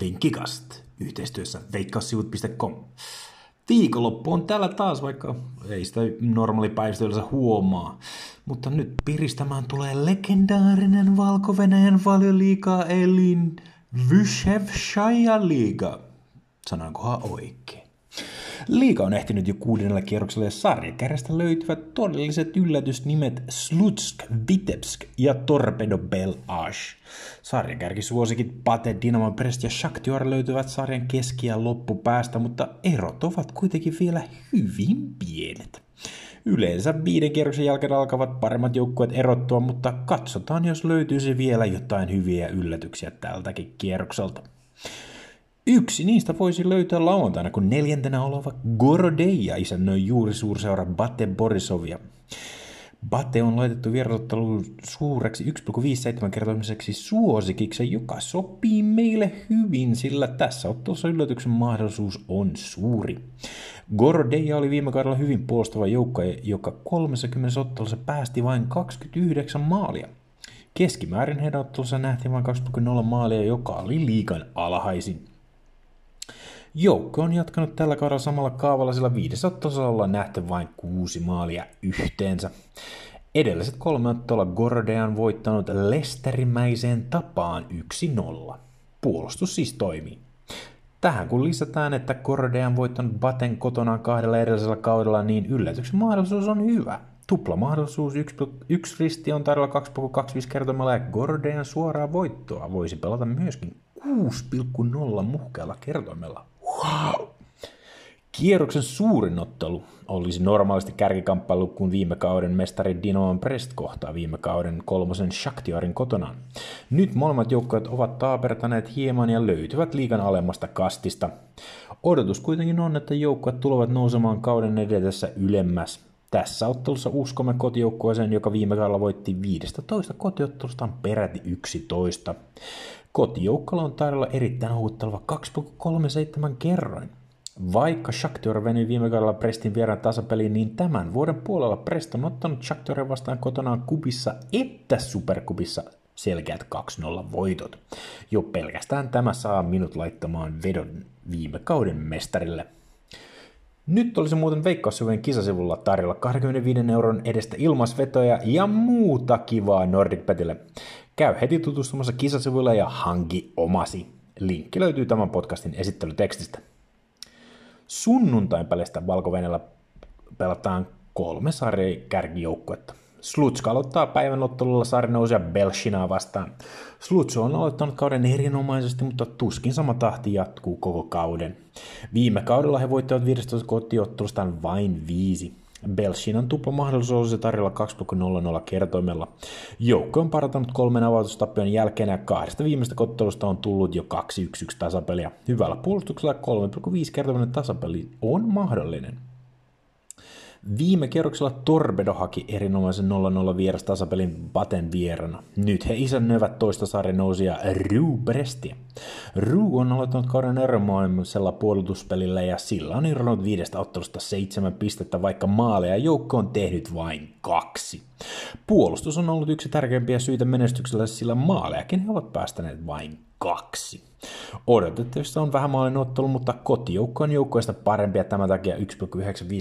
Vinkikast yhteistyössä veikkaussivut.com. Viikonloppu on täällä taas, vaikka ei sitä normaali päivistyöllä huomaa. Mutta nyt piristämään tulee legendaarinen Valko-Venäjän valioliiga elin Vyshev Shaya Liiga. Sanonkohan oikein. Liiga on ehtinyt jo kuudennella kierroksella ja sarjakärjestä löytyvät todelliset yllätysnimet Slutsk, Vitebsk ja Torpedo Bel Ash. Sarjakärkisuosikit Pate, Dynamo Brest ja Shakhtar löytyvät sarjan keski- ja loppupäästä, mutta erot ovat kuitenkin vielä hyvin pienet. Yleensä viiden kierroksen jälkeen alkavat paremmat joukkueet erottua, mutta katsotaan, jos löytyisi vielä jotain hyviä yllätyksiä tältäkin kierrokselta. Yksi niistä voisi löytää lauantaina, kun neljäntenä oleva Gorodeja isännöi juuri suurseura Bate Borisovia. Bate on laitettu vierailuttelu suureksi 1,57 kertoimiseksi suosikiksi, joka sopii meille hyvin, sillä tässä ottelussa yllätyksen mahdollisuus on suuri. Gorodeja oli viime kaudella hyvin puolustava joukko, joka 30 ottelussa päästi vain 29 maalia. Keskimäärin heidän ottelussa nähtiin vain 2,0 maalia, joka oli liikan alhaisin. Joukko on jatkanut tällä kaudella samalla kaavalla, sillä viidessä ottelussa ollaan nähty vain kuusi maalia yhteensä. Edelliset kolme ottelua Gordea on voittanut Lesterimäiseen tapaan 1-0. Puolustus siis toimii. Tähän kun lisätään, että Gordea on voittanut Baten kotonaan kahdella edellisellä kaudella, niin yllätyksen mahdollisuus on hyvä. Tupla mahdollisuus, yksi, yksi risti on tarjolla 2,25 kertomalla ja Gordean suoraa voittoa voisi pelata myöskin 6,0 muhkealla kertoimella. Wow! Kierroksen suurin ottelu olisi normaalisti kärkikamppailu, kun viime kauden mestari Dynamo Brest kohtaa viime kauden kolmosen Shakhtarin kotona. Nyt molemmat joukkueet ovat taapertaneet hieman ja löytyvät liikan alemmasta kastista. Odotus kuitenkin on, että joukkueet tulevat nousemaan kauden edetessä ylemmäs. Tässä ottelussa uskomme kotijoukkueeseen, joka viime kaudella voitti 15 kotiottelustaan peräti 11. Kotijoukkoilla on tarjolla erittäin houkutteleva 2,37 kerroin. Vaikka Shakhtar venyi viime kaudella Prestin vieraan tasapeliin, niin tämän vuoden puolella Prest on ottanut Shakhtarin vastaan kotonaan kupissa että superkupissa selkeät 2-0 voitot. Jo pelkästään tämä saa minut laittamaan vedon viime kauden mestarille. Nyt olisi muuten Veikkaussyvien kisasivulla tarjolla 25 euron edestä ilmasvetoja ja muuta kivaa NordicBetille. Käy heti tutustumassa kisasivuilla ja hanki omasi. Linkki löytyy tämän podcastin esittelytekstistä. Sunnuntain pelistä valko pelataan kolme sarjan kärkijoukkuetta. Slutsk aloittaa päivän ottelulla sarjanousia Belshinaa vastaan. Slutsk on aloittanut kauden erinomaisesti, mutta tuskin sama tahti jatkuu koko kauden. Viime kaudella he voittivat 15 kotiottelustaan vain viisi. Belshinan tuplamahdollisuus olisi tarjolla 2,00 kertoimella. Joukko on parantanut kolmen avautustappion jälkeen ja kahdesta viimeistä kottelusta on tullut jo 2-1-1 tasapeliä. Hyvällä puolustuksella 3,5 kertoiminen tasapeli on mahdollinen. Viime kierroksella Torpedo haki erinomaisen 0-0 vieras tasapelin Baten vierana. Nyt he isännöivät toista sarjan nousia Rue Brestia. Rue on aloittanut kauden erinomaisella puolustuspelillä ja sillä on irronnut viidestä ottelusta seitsemän pistettä, vaikka maaleja joukko on tehnyt vain kaksi. Puolustus on ollut yksi tärkeimpiä syitä menestyksellä, sillä maalejakin he ovat päästäneet vain kaksi. Odotettavissa on vähän maalin ottelu, mutta kotijoukko on joukkoista parempi ja tämän takia 1,95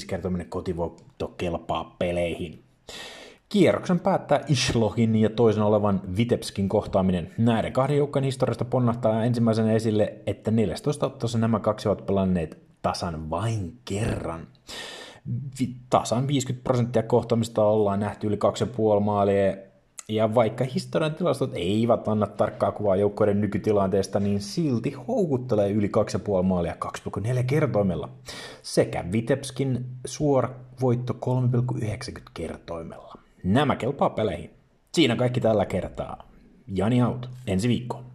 kertominen kotivoitto kelpaa peleihin. Kierroksen päättää Ishlohin ja toisen olevan Vitebskin kohtaaminen. Näiden kahden joukkojen historiasta ponnahtaa ensimmäisen esille, että 14 ottelussa nämä kaksi ovat pelanneet tasan vain kerran. Tasan 50 prosenttia kohtaamista ollaan nähty yli 2,5 maalia ja vaikka historian tilastot eivät anna tarkkaa kuvaa joukkoiden nykytilanteesta, niin silti houkuttelee yli 2,5 maalia 2,4 kertoimella. Sekä Vitebskin suora voitto 3,90 kertoimella. Nämä kelpaa peleihin. Siinä kaikki tällä kertaa. Jani out. Ensi viikkoon.